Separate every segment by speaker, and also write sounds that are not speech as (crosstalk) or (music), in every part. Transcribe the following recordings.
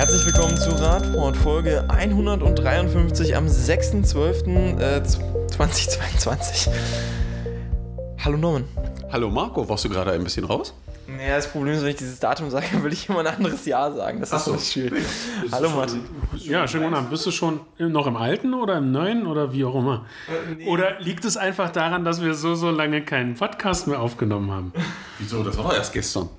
Speaker 1: Herzlich willkommen zu Radport Folge 153 am 6.12.2022. Äh, Hallo Norman.
Speaker 2: Hallo Marco, warst du gerade ein bisschen raus?
Speaker 1: Ja, das Problem ist, wenn ich dieses Datum sage, (laughs) will ich immer ein anderes Jahr sagen. Das ist so schwierig. Hallo Martin.
Speaker 3: Ja, schönen guten Abend. Bist du schon noch im Alten oder im Neuen oder wie auch immer? Äh, nee. Oder liegt es einfach daran, dass wir so, so lange keinen Podcast mehr aufgenommen haben?
Speaker 2: Wieso? Das war doch erst gestern.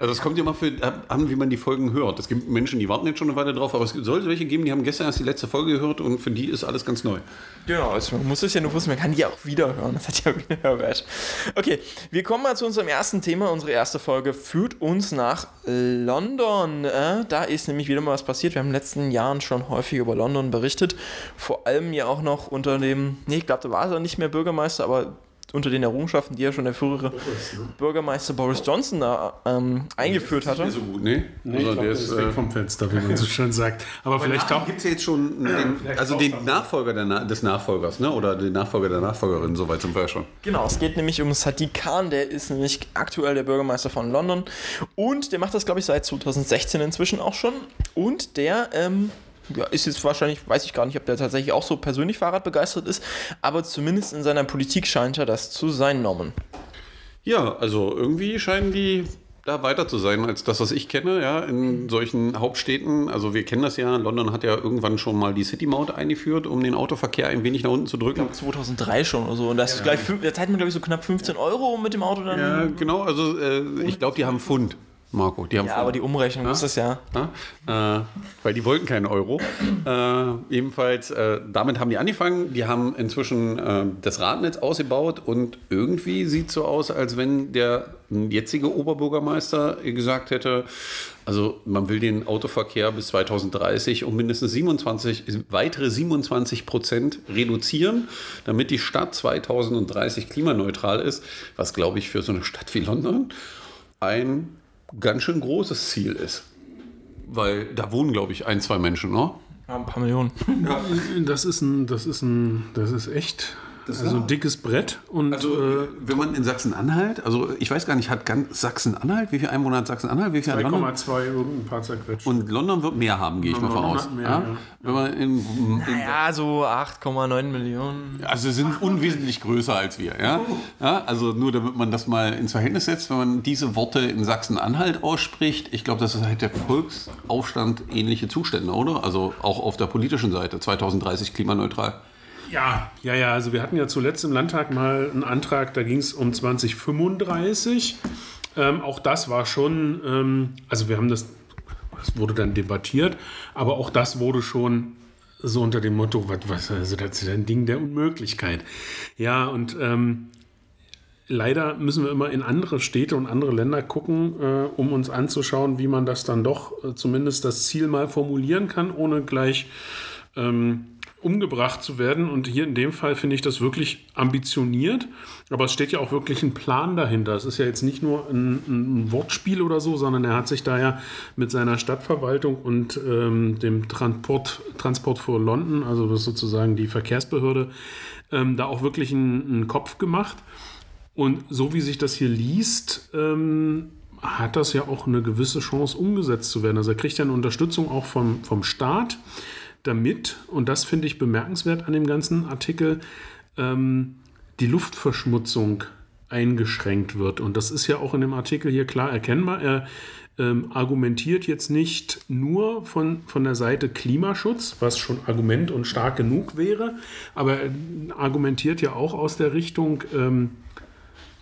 Speaker 2: Also es kommt ja mal für, an, wie man die Folgen hört. Es gibt Menschen, die warten jetzt schon eine Weile drauf, aber es sollte welche geben, die haben gestern erst die letzte Folge gehört und für die ist alles ganz neu.
Speaker 1: Genau, also man muss es ja nur wissen, man kann die auch wieder hören. Das hat ja wieder (laughs) Wert. Okay, wir kommen mal zu unserem ersten Thema. Unsere erste Folge führt uns nach London. Äh, da ist nämlich wieder mal was passiert. Wir haben in den letzten Jahren schon häufig über London berichtet. Vor allem ja auch noch unter dem, nee, ich glaube, da war er nicht mehr Bürgermeister, aber unter den Errungenschaften, die ja schon der frühere Bürgermeister Boris Johnson da ähm, eingeführt hatte. Nicht so gut,
Speaker 3: nee. nee also glaub, der ist, weg äh, vom Fenster, wie man so schön sagt. Aber, Aber vielleicht auch.
Speaker 2: Gibt es jetzt schon (clears throat) den, also den Nachfolger der, des Nachfolgers, ne? oder den Nachfolger der Nachfolgerin, soweit sind wir ja schon.
Speaker 1: Genau, es geht nämlich um Sadiq Khan, der ist nämlich aktuell der Bürgermeister von London und der macht das, glaube ich, seit 2016 inzwischen auch schon. Und der ähm, ja, ist jetzt wahrscheinlich, weiß ich gar nicht, ob der tatsächlich auch so persönlich Fahrrad begeistert ist, aber zumindest in seiner Politik scheint er das zu sein, Norman.
Speaker 2: Ja, also irgendwie scheinen die da weiter zu sein als das, was ich kenne, ja, in solchen Hauptstädten. Also wir kennen das ja, London hat ja irgendwann schon mal die City Maut eingeführt, um den Autoverkehr ein wenig nach unten zu drücken.
Speaker 1: Ich glaube 2003 schon oder so. Und das ja. gleich, da zahlt man glaube ich so knapp 15 Euro mit dem Auto dann.
Speaker 2: Ja, genau, also äh, ich glaube, die haben Pfund. Marco.
Speaker 1: Die haben ja, aber die Umrechnung ja? ist es ja.
Speaker 2: ja? Äh, weil die wollten keinen Euro. äh, ebenfalls, äh, damit haben die angefangen. Die haben inzwischen äh, das Radnetz ausgebaut und irgendwie sieht es so aus, als wenn der jetzige Oberbürgermeister gesagt hätte, also man will den Autoverkehr bis 2030 um mindestens 27, weitere 27 Prozent reduzieren, damit die Stadt 2030 klimaneutral ist, was glaube ich für so eine Stadt wie London ein ganz schön großes Ziel ist. Weil da wohnen, glaube ich, ein, zwei Menschen, ne?
Speaker 1: Ja, ein paar Millionen.
Speaker 3: Ja. (laughs) Das ist ein, das ist ein, das ist echt das ist so ein dickes Brett. Und,
Speaker 2: also, äh, wenn man in Sachsen-Anhalt, also ich weiß gar nicht, hat ganz Sachsen-Anhalt, wie viele Einwohner hat Sachsen-Anhalt?
Speaker 3: 2,2 irgendein paar
Speaker 2: zerquetscht. Und London wird mehr haben, gehe ich mal voraus. Mehr, ja? Ja. Wenn man in,
Speaker 1: in naja, so 8,9 Millionen.
Speaker 2: Also sind unwesentlich größer als wir. Ja? ja? Also nur damit man das mal ins Verhältnis setzt, wenn man diese Worte in Sachsen-Anhalt ausspricht, ich glaube, das ist halt der Volksaufstand ähnliche Zustände, oder? Also auch auf der politischen Seite, 2030 klimaneutral.
Speaker 3: Ja, ja, ja. Also wir hatten ja zuletzt im Landtag mal einen Antrag, da ging es um 2035. Ähm, auch das war schon, ähm, also wir haben das, das wurde dann debattiert, aber auch das wurde schon so unter dem Motto, was, was also das ist ein Ding der Unmöglichkeit. Ja, und ähm, leider müssen wir immer in andere Städte und andere Länder gucken, äh, um uns anzuschauen, wie man das dann doch äh, zumindest das Ziel mal formulieren kann, ohne gleich ähm, umgebracht zu werden. Und hier in dem Fall finde ich das wirklich ambitioniert. Aber es steht ja auch wirklich ein Plan dahinter. Es ist ja jetzt nicht nur ein, ein Wortspiel oder so, sondern er hat sich da ja mit seiner Stadtverwaltung und ähm, dem Transport, Transport for London, also das sozusagen die Verkehrsbehörde, ähm, da auch wirklich einen, einen, Kopf gemacht. Und so wie sich das hier liest, ähm, hat das ja auch eine gewisse Chance umgesetzt zu werden. Also er kriegt ja eine Unterstützung auch vom, vom Staat damit, und das finde ich bemerkenswert an dem ganzen Artikel, ähm, die Luftverschmutzung eingeschränkt wird. Und das ist ja auch in dem Artikel hier klar erkennbar. Er ähm, argumentiert jetzt nicht nur von, von der Seite Klimaschutz, was schon Argument und stark genug wäre, aber er argumentiert ja auch aus der Richtung, ähm,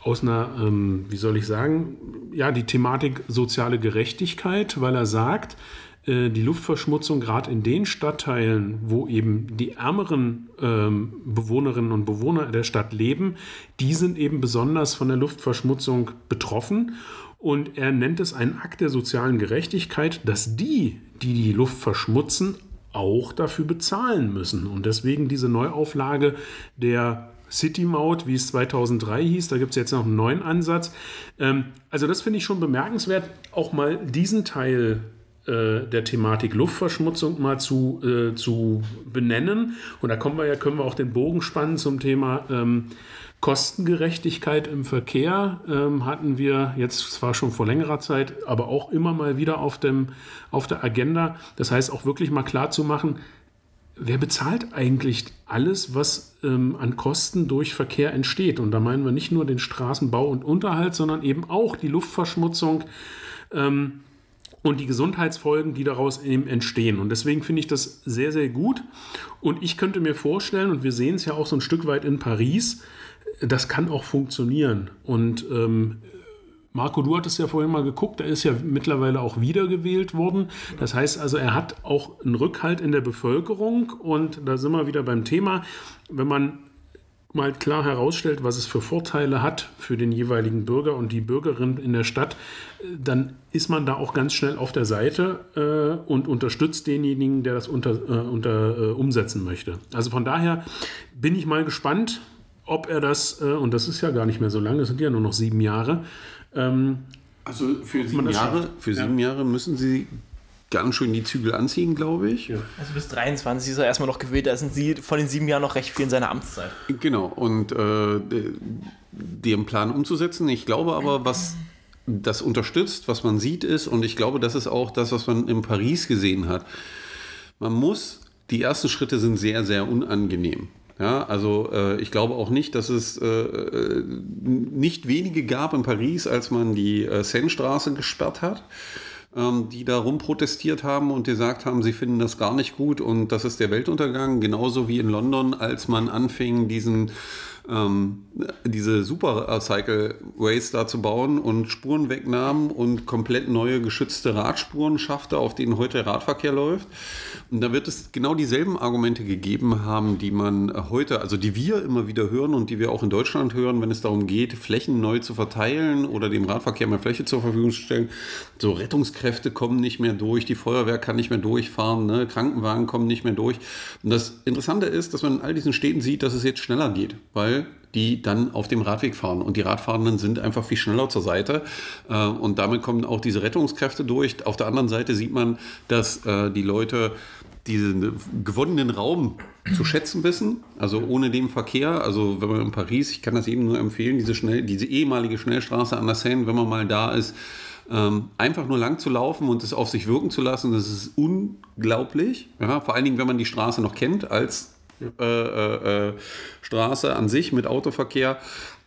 Speaker 3: aus einer, ähm, wie soll ich sagen, ja, die Thematik soziale Gerechtigkeit, weil er sagt, äh, die Luftverschmutzung gerade in den Stadtteilen, wo eben die ärmeren ähm, Bewohnerinnen und Bewohner der Stadt leben, die sind eben besonders von der Luftverschmutzung betroffen. Und er nennt es einen Akt der sozialen Gerechtigkeit, dass die, die die Luft verschmutzen, auch dafür bezahlen müssen. Und deswegen diese Neuauflage der City Maut, wie es 2003 hieß, da gibt es jetzt noch einen neuen Ansatz. Ähm, also das finde ich schon bemerkenswert, auch mal diesen Teil der Thematik Luftverschmutzung mal zu, äh, zu benennen. Und da kommen wir ja, können wir auch den Bogen spannen zum Thema ähm, Kostengerechtigkeit im Verkehr. Ähm, hatten wir jetzt zwar schon vor längerer Zeit, aber auch immer mal wieder auf, dem, auf der Agenda. Das heißt auch wirklich mal klar zu machen, wer bezahlt eigentlich alles, was ähm, an Kosten durch Verkehr entsteht? Und da meinen wir nicht nur den Straßenbau und Unterhalt, sondern eben auch die Luftverschmutzung. Ähm, und die Gesundheitsfolgen, die daraus eben entstehen. Und deswegen finde ich das sehr, sehr gut. Und ich könnte mir vorstellen, und wir sehen es ja auch so ein Stück weit in Paris, das kann auch funktionieren. Und ähm, Marco, du hattest ja vorhin mal geguckt, er ist ja mittlerweile auch wiedergewählt worden. Das heißt also, er hat auch einen Rückhalt in der Bevölkerung. Und da sind wir wieder beim Thema. Wenn man mal klar herausstellt, was es für Vorteile hat für den jeweiligen Bürger und die Bürgerin in der Stadt, dann ist man da auch ganz schnell auf der Seite äh, und unterstützt denjenigen, der das unter, äh, unter äh, umsetzen möchte. Also von daher bin ich mal gespannt, ob er das, äh, und das ist ja gar nicht mehr so lange, das sind ja nur noch sieben Jahre. Ähm,
Speaker 2: also für sieben, Jahre, für sieben ja. Jahre müssen Sie ganz schön die Zügel anziehen, glaube ich. Ja.
Speaker 1: Also bis 23 ist er erstmal noch gewählt, da sind sie von den sieben Jahren noch recht viel in seiner Amtszeit.
Speaker 2: Genau, und äh, den Plan umzusetzen. Ich glaube aber, was das unterstützt, was man sieht, ist, und ich glaube, das ist auch das, was man in Paris gesehen hat. Man muss, die ersten Schritte sind sehr, sehr unangenehm. Ja, also äh, ich glaube auch nicht, dass es äh, äh nicht wenige gab in Paris, als man die äh, Seine-Straße gesperrt hat ähm, die da rumprotestiert haben und gesagt haben, sie finden das gar nicht gut und das ist der Weltuntergang, genauso wie in London, als man anfing, diesen ähm, diese Super Cycle-Ways da zu bauen und Spuren wegnahmen und komplett neue geschützte Radspuren schaffte, auf denen heute Radverkehr läuft. Da wird es genau dieselben Argumente gegeben haben, die man heute, also die wir immer wieder hören und die wir auch in Deutschland hören, wenn es darum geht, Flächen neu zu verteilen oder dem Radverkehr mehr Fläche zur Verfügung zu stellen. So Rettungskräfte kommen nicht mehr durch, die Feuerwehr kann nicht mehr durchfahren, ne? Krankenwagen kommen nicht mehr durch. Und das Interessante ist, dass man in all diesen Städten sieht, dass es jetzt schneller geht, weil die dann auf dem Radweg fahren. Und die Radfahrenden sind einfach viel schneller zur Seite. Äh, und damit kommen auch diese Rettungskräfte durch. Auf der anderen Seite sieht man, dass äh, die Leute diesen gewonnenen Raum zu schätzen wissen. Also ohne den Verkehr, also wenn man in Paris, ich kann das eben nur empfehlen, diese, schnell, diese ehemalige Schnellstraße an der Seine, wenn man mal da ist, ähm, einfach nur lang zu laufen und es auf sich wirken zu lassen, das ist unglaublich. Ja, vor allen Dingen, wenn man die Straße noch kennt als äh, äh, äh, Straße an sich mit Autoverkehr.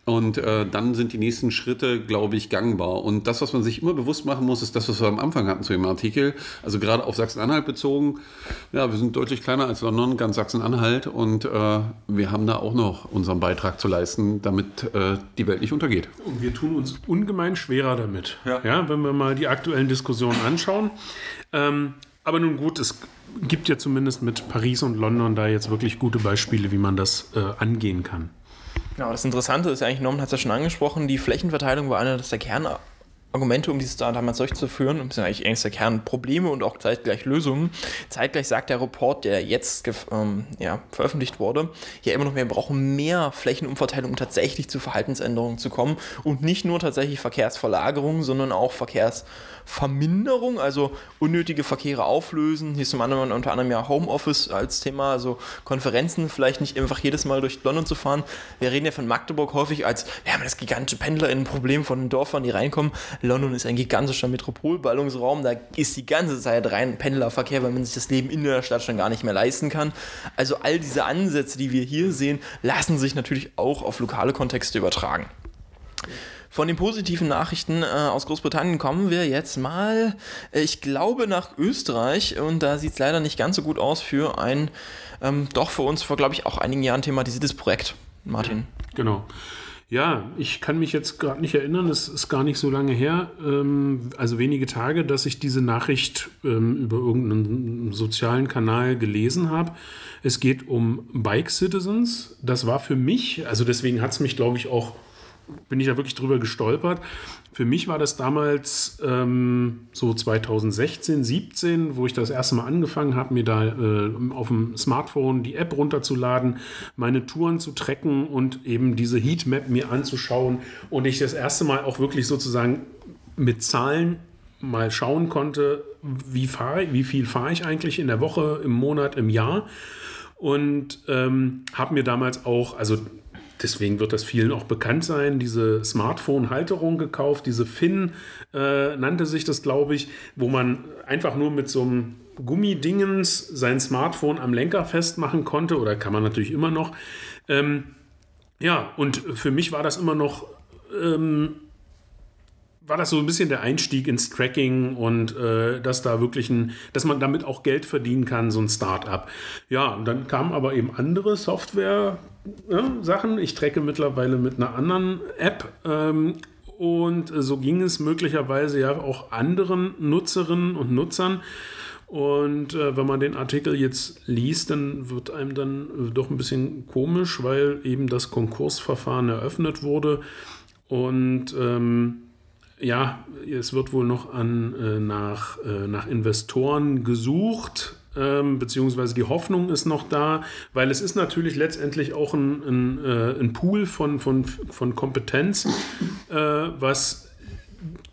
Speaker 2: Und äh, dann sind die nächsten Schritte, glaube ich, gangbar. Und das, was man sich immer bewusst machen muss, ist das, was wir am Anfang hatten zu dem Artikel. Also gerade auf Sachsen-Anhalt bezogen. Ja, wir sind deutlich kleiner als London, ganz Sachsen-Anhalt. Und äh, wir haben da auch noch unseren Beitrag zu leisten, damit äh, die Welt nicht untergeht.
Speaker 3: Und wir tun uns ungemein schwerer damit. Ja. ja wenn wir mal die aktuellen Diskussionen anschauen. Ähm, aber nun gut, es gibt ja zumindest mit Paris und London da jetzt wirklich gute Beispiele, wie man das äh, angehen kann.
Speaker 1: Genau, das Interessante ist eigentlich, Norman hat es ja schon angesprochen, die Flächenverteilung war einer der Kern Argumente, um dieses damals durchzuführen, sind eigentlich eines der Kernprobleme und auch zeitgleich Lösungen. Zeitgleich sagt der Report, der jetzt ähm, ja, veröffentlicht wurde, ja immer noch, wir brauchen mehr Flächenumverteilung, um tatsächlich zu Verhaltensänderungen zu kommen und nicht nur tatsächlich Verkehrsverlagerung, sondern auch Verkehrs Verminderung, also unnötige Verkehre auflösen. Hier ist zum anderen unter anderem ja Homeoffice als Thema, also Konferenzen vielleicht nicht einfach jedes Mal durch London zu fahren. Wir reden ja von Magdeburg häufig als, wir haben das gigantische Pendlerinnenproblem von den Dörfern, die reinkommen. London ist ein gigantischer Metropolballungsraum, da ist die ganze Zeit rein Pendlerverkehr, weil man sich das Leben in der Stadt schon gar nicht mehr leisten kann. Also all diese Ansätze, die wir hier sehen, lassen sich natürlich auch auf lokale Kontexte übertragen. Von den positiven Nachrichten äh, aus Großbritannien kommen wir jetzt mal, äh, ich glaube, nach Österreich. Und da sieht es leider nicht ganz so gut aus für ein, ähm, doch für uns vor, glaube ich, auch einigen Jahren thematisiertes Projekt. Martin.
Speaker 3: Genau. Ja, ich kann mich jetzt gerade nicht erinnern, es ist gar nicht so lange her, ähm, also wenige Tage, dass ich diese Nachricht ähm, über irgendeinen sozialen Kanal gelesen habe. Es geht um Bike Citizens. Das war für mich, also deswegen hat es mich, glaube ich, auch bin ich ja wirklich drüber gestolpert. Für mich war das damals ähm, so 2016, 17, wo ich das erste Mal angefangen habe, mir da äh, auf dem Smartphone die App runterzuladen, meine Touren zu tracken und eben diese Heatmap mir anzuschauen und ich das erste Mal auch wirklich sozusagen mit Zahlen mal schauen konnte, wie, fahr, wie viel fahre ich eigentlich in der Woche, im Monat, im Jahr. Und ähm, habe mir damals auch, also deswegen wird das vielen auch bekannt sein, diese Smartphone-Halterung gekauft, diese Fin äh, nannte sich das, glaube ich, wo man einfach nur mit so einem Gummidingens sein Smartphone am Lenker festmachen konnte, oder kann man natürlich immer noch. Ähm, ja, und für mich war das immer noch ähm, war das so ein bisschen der Einstieg ins Tracking und äh, dass da wirklich ein, dass man damit auch Geld verdienen kann, so ein Start-up. Ja, und dann kamen aber eben andere Software-Sachen. ich tracke mittlerweile mit einer anderen App ähm, und so ging es möglicherweise ja auch anderen Nutzerinnen und Nutzern. Und äh, wenn man den Artikel jetzt liest, dann wird einem dann äh, doch ein bisschen komisch, weil eben das Konkursverfahren eröffnet wurde. Und ähm, ja, es wird wohl noch an, äh, nach, äh, nach Investoren gesucht, ähm, beziehungsweise die Hoffnung ist noch da, weil es ist natürlich letztendlich auch ein, ein, äh, ein Pool von, von, von Kompetenz, äh, was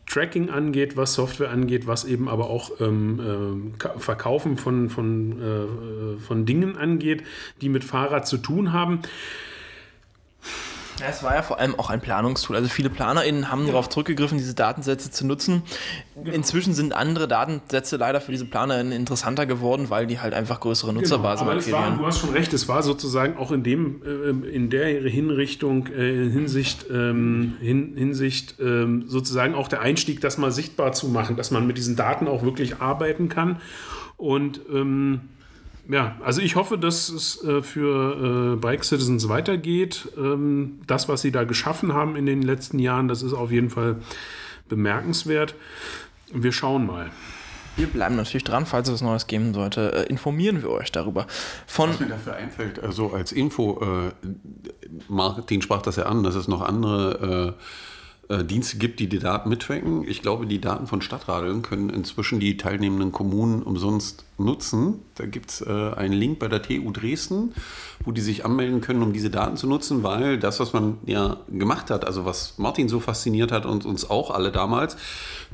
Speaker 3: Tracking angeht, was Software angeht, was eben aber auch ähm, äh, Verkaufen von, von, äh, von Dingen angeht, die mit Fahrrad zu tun haben.
Speaker 1: Ja, es war ja vor allem auch ein Planungstool. Also viele PlanerInnen haben ja. darauf zurückgegriffen, diese Datensätze zu nutzen. Genau. Inzwischen sind andere Datensätze leider für diese PlanerInnen interessanter geworden, weil die halt einfach größere Nutzerbasen
Speaker 3: genau. Aber war, Du hast schon recht, es war sozusagen auch in dem, äh, in der Hinrichtung, äh, Hinsicht, ähm, hin, Hinsicht ähm, sozusagen auch der Einstieg, das mal sichtbar zu machen, dass man mit diesen Daten auch wirklich arbeiten kann. Und ähm, ja, also ich hoffe, dass es äh, für äh, Bike Citizens weitergeht. Ähm, das, was sie da geschaffen haben in den letzten Jahren, das ist auf jeden Fall bemerkenswert. Wir schauen mal.
Speaker 1: Wir bleiben natürlich dran, falls es Neues geben sollte. Äh, informieren wir euch darüber. Von
Speaker 2: was mir dafür einfällt, also als Info, äh, Martin sprach das ja an, dass es noch andere äh, äh, Dienste gibt, die die Daten mittracken. Ich glaube, die Daten von Stadtradeln können inzwischen die teilnehmenden Kommunen umsonst nutzen. Da gibt es äh, einen Link bei der TU Dresden, wo die sich anmelden können, um diese Daten zu nutzen, weil das, was man ja gemacht hat, also was Martin so fasziniert hat und uns auch alle damals,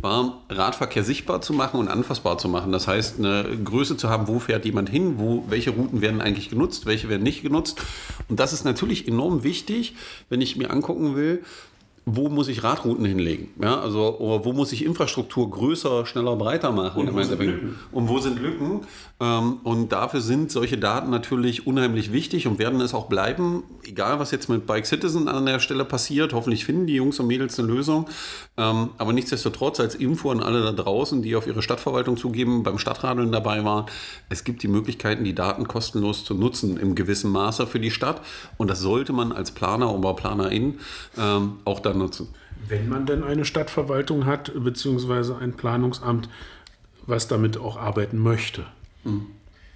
Speaker 2: war Radverkehr sichtbar zu machen und anfassbar zu machen. Das heißt, eine Größe zu haben, wo fährt jemand hin, wo, welche Routen werden eigentlich genutzt, welche werden nicht genutzt. Und das ist natürlich enorm wichtig, wenn ich mir angucken will, wo muss ich Radrouten hinlegen? Ja, also wo muss ich Infrastruktur größer, schneller, breiter machen? Und wo sind Lücken? Und wo sind Lücken? Ähm, und dafür sind solche Daten natürlich unheimlich wichtig und werden es auch bleiben, egal was jetzt mit Bike Citizen an der Stelle passiert. Hoffentlich finden die Jungs und Mädels eine Lösung. Ähm, aber nichtsdestotrotz als Info an alle da draußen, die auf ihre Stadtverwaltung zugeben, beim Stadtradeln dabei waren, es gibt die Möglichkeiten, die Daten kostenlos zu nutzen im gewissen Maße für die Stadt. Und das sollte man als Planer oder Planerin ähm, auch dann nutzen.
Speaker 3: Wenn man denn eine Stadtverwaltung hat, beziehungsweise ein Planungsamt, was damit auch arbeiten möchte. Mhm.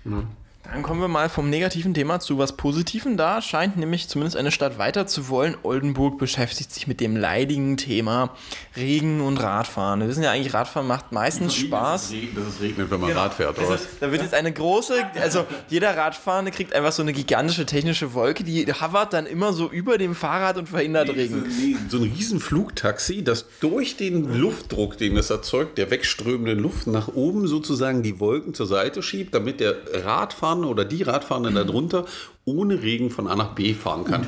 Speaker 1: Ja. Dann kommen wir mal vom negativen Thema zu was Positiven. Da scheint nämlich zumindest eine Stadt weiter zu wollen. Oldenburg beschäftigt sich mit dem leidigen Thema Regen und Radfahren. Wir wissen ja eigentlich, Radfahren macht meistens Spaß.
Speaker 2: Dass es regnet, wenn man genau. Rad fährt.
Speaker 1: Oder? Also, da wird jetzt eine große, also jeder Radfahrende kriegt einfach so eine gigantische technische Wolke, die hovert dann immer so über dem Fahrrad und verhindert nee, Regen.
Speaker 2: So ein riesen Flugtaxi, das durch den Luftdruck, den es erzeugt, der wegströmenden Luft nach oben sozusagen die Wolken zur Seite schiebt, damit der Radfahrer Radfahrende oder die Radfahrende darunter ohne Regen von A nach B fahren kann.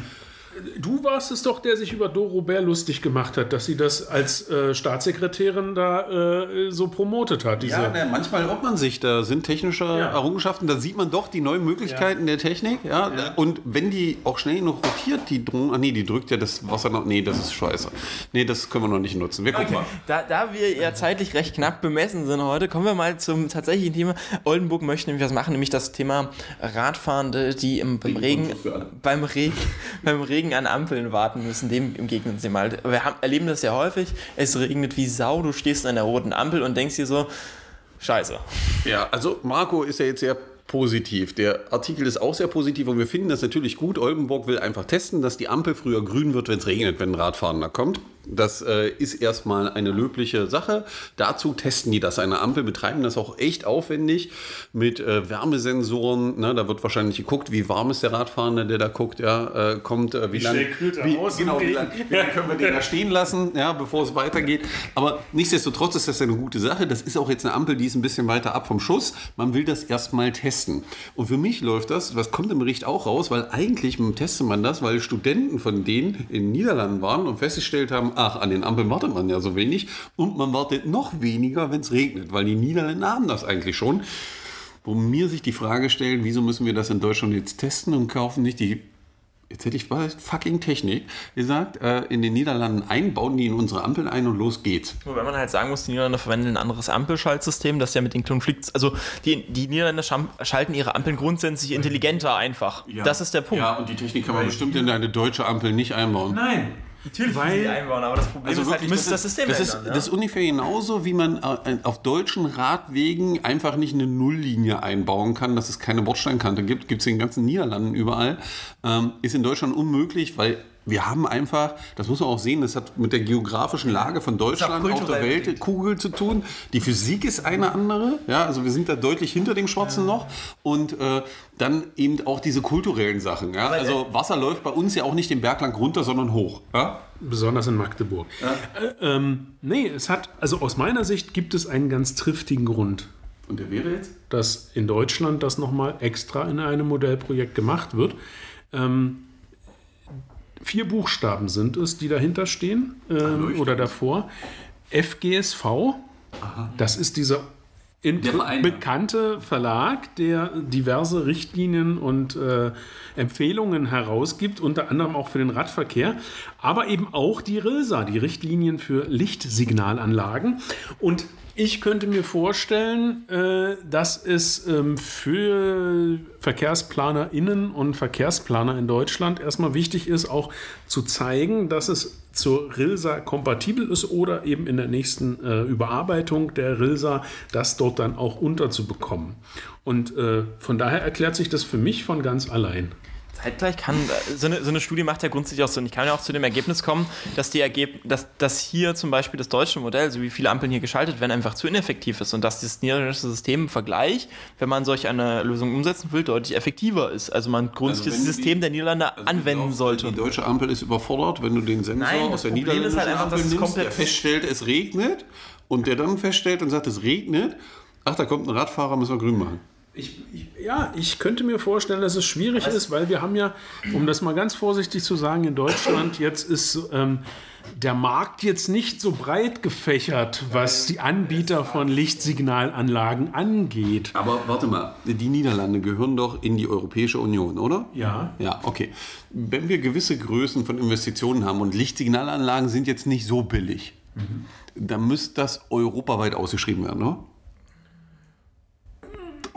Speaker 3: Du warst es doch, der sich über Doro Bär lustig gemacht hat, dass sie das als äh, Staatssekretärin da äh, so promotet hat.
Speaker 2: ja, ne, manchmal ob man sich, da sind technische ja. Errungenschaften, da sieht man doch die neuen Möglichkeiten ja. der Technik. Ja? ja? Und wenn die auch schnell noch rotiert, die Drohne, ach nee, die drückt ja das Wasser noch, nee, das ist scheiße. Nee, das können wir noch nicht nutzen. Wir gucken okay. mal.
Speaker 1: Da, da wir ja zeitlich recht knapp bemessen sind heute, kommen wir mal zum tatsächlichen Thema. Oldenburg möchte nämlich was machen, nämlich das Thema Radfahrende, die im, beim Regen, beim Regen, beim Regen Regen an Ampeln warten müssen, dem begegnen sie mal. Wir haben, erleben das ja häufig. Es regnet wie Sau, du stehst an der roten Ampel und denkst dir so, scheiße.
Speaker 2: Ja, also Marco ist ja jetzt sehr positiv. Der Artikel ist auch sehr positiv und wir finden das natürlich gut. Oldenburg will einfach testen, dass die Ampel früher grün wird, wenn es regnet, wenn ein Radfahrender kommt. Das äh, ist erstmal eine löbliche Sache. Dazu testen die das eine Ampel, betreiben das auch echt aufwendig mit äh, Wärmesensoren. Ne? Da wird wahrscheinlich geguckt, wie warm ist der Radfahrende, der da guckt, ja, äh, kommt, äh, wie,
Speaker 3: Wie er
Speaker 2: wie,
Speaker 3: aus
Speaker 2: genau, wie lange wie lange können wir den da stehen lassen, ja, bevor es weitergeht. Aber nichtsdestotrotz ist das eine gute Sache. Das ist auch jetzt eine Ampel, die ist ein bisschen weiter ab vom Schuss. Man will das erstmal testen. Und für mich läuft das, was kommt im Bericht auch raus, weil eigentlich testet man das, weil Studenten von denen in den Niederlanden waren und festgestellt haben, ach, an den Ampeln wartet man ja so wenig und man wartet noch weniger, wenn es regnet, weil die Niederländer haben das eigentlich schon. Wo mir sich die Frage stellt, wieso müssen wir das in Deutschland jetzt testen und kaufen nicht die jetzt hätte ich fast fucking Technik gesagt, äh, in den Niederlanden ein, bauen die in unsere Ampeln ein und los geht's.
Speaker 1: Wobei man halt sagen muss, die Niederländer verwenden ein anderes Ampelschaltsystem, das ja mit den Konflikt... Also die, die Niederländer schalten ihre Ampeln grundsätzlich intelligenter einfach. Das ist der Punkt.
Speaker 2: Ja, und die Technik kann man bestimmt in eine deutsche Ampel nicht einbauen.
Speaker 3: Nein.
Speaker 1: Natürlich
Speaker 3: Weil-
Speaker 1: die einbauen, aber das Problem ist halt, müssen das System
Speaker 2: das ist,
Speaker 1: ändern.
Speaker 2: das ist ungefähr genauso, wie man äh, auf deutschen Radwegen einfach nicht eine Nulllinie einbauen kann, dass es keine Bordsteinkante gibt. Gibt es in den ganzen Niederlanden überall. Ähm, ist in Deutschland unmöglich, weil wir haben einfach, das muss man auch sehen, das hat mit der geografischen Lage von Deutschland auf der Weltkugel zu tun. Die Physik ist eine andere, ja, also wir sind da deutlich hinter dem Schwarzen Loch und äh, dann eben auch diese kulturellen Sachen. Ja? Also Wasser läuft bei uns ja auch nicht den Berg lang runter, sondern hoch. Ja?
Speaker 3: Besonders in Magdeburg. Äh, ähm, nee, es hat, also aus meiner Sicht gibt es einen ganz triftigen Grund,
Speaker 2: Und der wäre jetzt?
Speaker 3: dass in Deutschland das nochmal extra in einem Modellprojekt gemacht wird. Ähm, vier Buchstaben sind es, die dahinter stehen ähm, oder davor. FGSV, das ist dieser bekannte Verlag, der diverse Richtlinien und äh, Empfehlungen herausgibt, unter anderem auch für den Radverkehr, aber eben auch die RILSA, die Richtlinien für Lichtsignalanlagen. Und ich könnte mir vorstellen, äh, dass es ähm, für VerkehrsplanerInnen und Verkehrsplaner in Deutschland erstmal wichtig ist, auch zu zeigen, dass es zur RILSA kompatibel ist oder eben in der nächsten äh, Überarbeitung der RILSA das dort dann auch unterzubekommen. Und äh, von daher erklärt sich das für mich von ganz allein.
Speaker 1: Zeitgleich kann, so eine, so eine Studie macht ja grundsätzlich auch Sinn. Ich kann ja auch zu dem Ergebnis kommen, dass, die Ergeb dass, dass hier zum Beispiel das deutsche Modell, so wie viele Ampeln hier geschaltet werden, einfach zu ineffektiv ist und dass das niederländische System im Vergleich, wenn man solch eine Lösung umsetzen will, deutlich effektiver ist. Also man grundsätzlich
Speaker 2: wenn
Speaker 1: das
Speaker 2: die-
Speaker 1: System der Niederlande anwenden
Speaker 2: glaubst,
Speaker 1: sollte.
Speaker 2: Die deutsche Ampel ist überfordert, wenn du den Sensor
Speaker 1: Nein,
Speaker 2: aus der
Speaker 1: Problem ist
Speaker 2: niederländischen
Speaker 1: halt einfach,
Speaker 2: Ampel nimmst, der feststellt, es regnet und der dann feststellt und sagt, es regnet. Ach, da kommt ein Radfahrer, müssen wir grün machen.
Speaker 3: Ich, ich, ja, ich könnte mir vorstellen, dass es schwierig ist, weil wir haben ja, um das mal ganz vorsichtig zu sagen, in Deutschland jetzt ist ähm, der Markt jetzt nicht so breit gefächert, was die Anbieter von Lichtsignalanlagen angeht.
Speaker 2: Aber warte mal, die Niederlande gehören doch in die Europäische Union, oder?
Speaker 3: Ja.
Speaker 2: Ja, okay. Wenn wir gewisse Größen von Investitionen haben und Lichtsignalanlagen sind jetzt nicht so billig, dann müsste das europaweit ausgeschrieben werden, oder?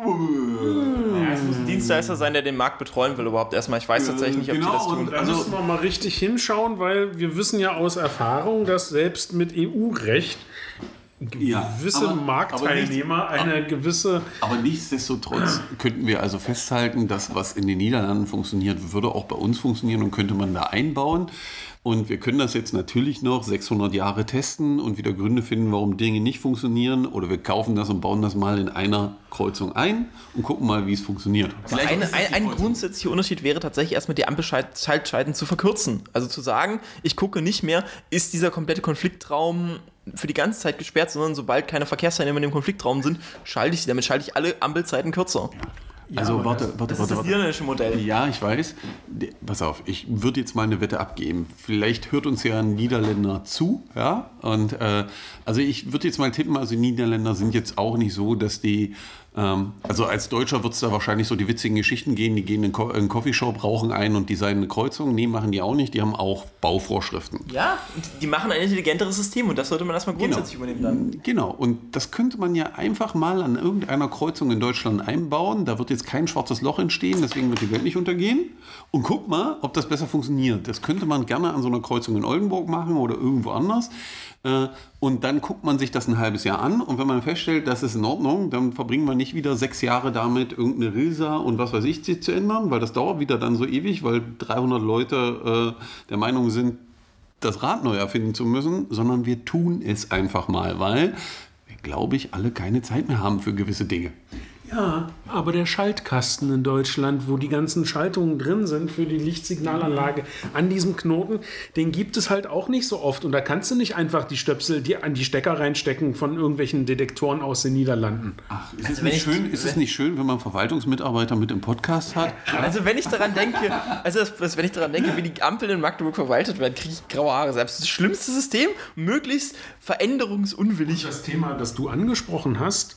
Speaker 1: Ja, es muss ein Dienstleister sein, der den Markt betreuen will überhaupt erstmal. Ich weiß tatsächlich nicht, ob
Speaker 2: genau,
Speaker 1: die das tun.
Speaker 2: und-
Speaker 3: Da
Speaker 2: Also-
Speaker 3: müssen wir mal richtig hinschauen, weil wir wissen ja aus Erfahrung, dass selbst mit EU-Recht gewisse
Speaker 2: aber-
Speaker 3: Marktteilnehmer
Speaker 2: aber nicht-
Speaker 3: eine gewisse
Speaker 2: Aber nichtsdestotrotz könnten wir also festhalten, dass was in den Niederlanden funktioniert, würde auch bei uns funktionieren und könnte man da einbauen. Und wir können das jetzt natürlich noch 600 Jahre testen und wieder Gründe finden, warum Dinge nicht funktionieren. Oder wir kaufen das und bauen das mal in einer Kreuzung ein und gucken mal, wie es funktioniert. Vielleicht
Speaker 1: Ein, ein, ein grundsätzlicher Unterschied wäre tatsächlich erstmal die Ampelschaltscheiden zu verkürzen. Also zu sagen, ich gucke nicht mehr, ist dieser komplette Konfliktraum für die ganze Zeit gesperrt, sondern sobald keine Verkehrsteilnehmer in dem Konfliktraum sind, schalte ich sie. Damit schalte ich alle Ampelzeiten kürzer.
Speaker 2: Also warte, warte,
Speaker 1: Das
Speaker 2: warte,
Speaker 1: ist das
Speaker 2: warte.
Speaker 1: niederländische Modell.
Speaker 2: Ja, ich weiß. Pass auf, ich würde jetzt mal eine Wette abgeben. Vielleicht hört uns ja ein Niederländer zu, ja. Und äh, also ich würde jetzt mal tippen, also Niederländer sind jetzt auch nicht so, dass die, also als Deutscher wird es da wahrscheinlich so die witzigen Geschichten gehen, die gehen in einen Coffeeshop, rauchen ein und designen eine Kreuzung. Nee, machen die auch nicht, die haben auch Bauvorschriften.
Speaker 1: Ja, und die machen ein intelligenteres System und das sollte man erstmal grundsätzlich übernehmen dann.
Speaker 2: Genau, und das könnte man ja einfach mal an irgendeiner Kreuzung in Deutschland einbauen. Da wird jetzt kein schwarzes Loch entstehen, deswegen wird die Welt nicht untergehen. Und guck mal, ob das besser funktioniert. Das könnte man gerne an so einer Kreuzung in Oldenburg machen oder irgendwo anders. Äh, Und dann guckt man sich das ein halbes Jahr an und wenn man feststellt, das ist in Ordnung, dann verbringen wir nicht wieder sechs Jahre damit, irgendeine Rilsa und was weiß ich zu ändern, weil das dauert wieder dann so ewig, weil 300 Leute äh, der Meinung sind, das Rad neu erfinden zu müssen, sondern wir tun es einfach mal, weil wir, glaube ich, alle keine Zeit mehr haben für gewisse Dinge.
Speaker 3: Ja, aber der Schaltkasten in Deutschland, wo die ganzen Schaltungen drin sind für die Lichtsignalanlage an diesem Knoten, den gibt es halt auch nicht so oft. Und da kannst du nicht einfach die Stöpsel die an die Stecker reinstecken von irgendwelchen Detektoren aus den Niederlanden.
Speaker 2: Ach, ist, es,
Speaker 1: Also wenn
Speaker 2: nicht
Speaker 1: ich-
Speaker 2: schön, ist es nicht schön, wenn man Verwaltungsmitarbeiter mit im Podcast hat?
Speaker 1: Also wenn ich daran denke, also das, wenn ich daran denke, wie die Ampeln in Magdeburg verwaltet werden, kriege ich graue Haare. Selbst das schlimmste System, möglichst veränderungsunwillig.
Speaker 3: Das Thema, das du angesprochen hast,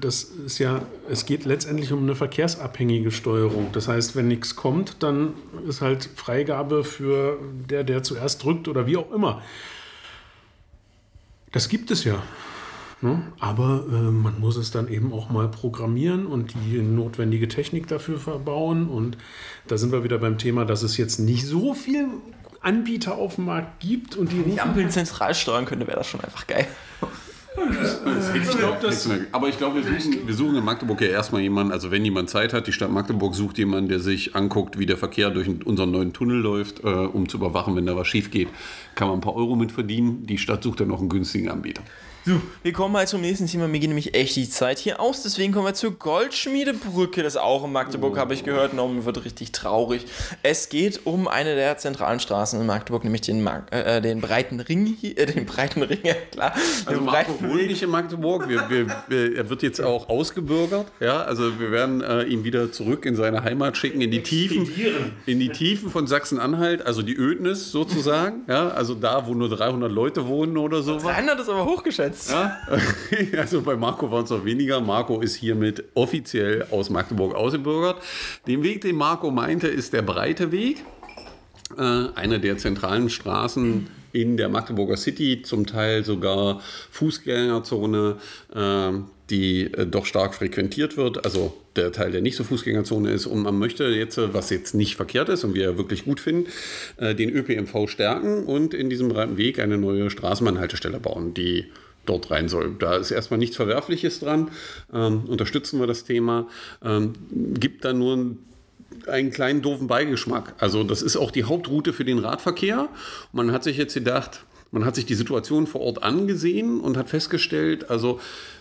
Speaker 3: das ist ja, es geht letztendlich um eine verkehrsabhängige Steuerung. Das heißt, wenn nichts kommt, dann ist halt Freigabe für der, der zuerst drückt oder wie auch immer. Das gibt es ja. Ne? Aber äh, man muss es dann eben auch mal programmieren und die notwendige Technik dafür verbauen. Und da sind wir wieder beim Thema, dass es jetzt nicht so viel Anbieter auf dem Markt gibt und die
Speaker 1: Die Ampeln zentral steuern könnte, wäre das schon einfach geil.
Speaker 3: Ich glaube, das
Speaker 2: Aber ich glaube, wir suchen, wir suchen in Magdeburg ja erstmal jemanden, also wenn jemand Zeit hat, die Stadt Magdeburg sucht jemanden, der sich anguckt, wie der Verkehr durch unseren neuen Tunnel läuft, äh, um zu überwachen, wenn da was schief geht, kann man ein paar Euro mit verdienen. Die Stadt sucht dann noch einen günstigen Anbieter.
Speaker 1: So, wir kommen mal zum nächsten Thema. Mir geht nämlich echt die Zeit hier aus. Deswegen kommen wir zur Goldschmiedebrücke. Das ist auch in Magdeburg, habe ich gehört. Norman wird richtig traurig. Es geht um eine der zentralen Straßen in Magdeburg, nämlich den, Mag äh, den breiten Ring hier, äh, den breiten Ring, (laughs) ja klar.
Speaker 2: Also Marco wohnt nicht in Magdeburg. Wir, wir, wir, er wird jetzt auch ausgebürgert. Ja, also wir werden äh, ihn wieder zurück in seine Heimat schicken, in die Tiefen, in die Tiefen von Sachsen-Anhalt, also die Ödnis sozusagen. Ja, also da, wo nur 300 Leute wohnen oder sowas.
Speaker 1: 300 ist aber hochgeschätzt.
Speaker 2: Ja, (laughs) also bei Marco waren es noch weniger. Marco ist hiermit offiziell aus Magdeburg ausgebürgert. Den Weg, den Marco meinte, ist der breite Weg. Äh, eine der zentralen Straßen in der Magdeburger City, zum Teil sogar Fußgängerzone, äh, die äh, doch stark frequentiert wird. Also der Teil, der nicht so Fußgängerzone ist. Und man möchte jetzt, äh, was jetzt nicht verkehrt ist und wir wirklich gut finden, äh, den ÖPNV stärken und in diesem breiten Weg eine neue Straßenbahnhaltestelle bauen, die dort rein soll. Da ist erstmal nichts Verwerfliches dran. Ähm, unterstützen wir das Thema. Ähm, gibt da nur ein einen kleinen doofen Beigeschmack. Also das ist auch die Hauptroute für den Radverkehr. Man hat sich jetzt gedacht, man hat sich die Situation vor Ort angesehen und hat festgestellt, also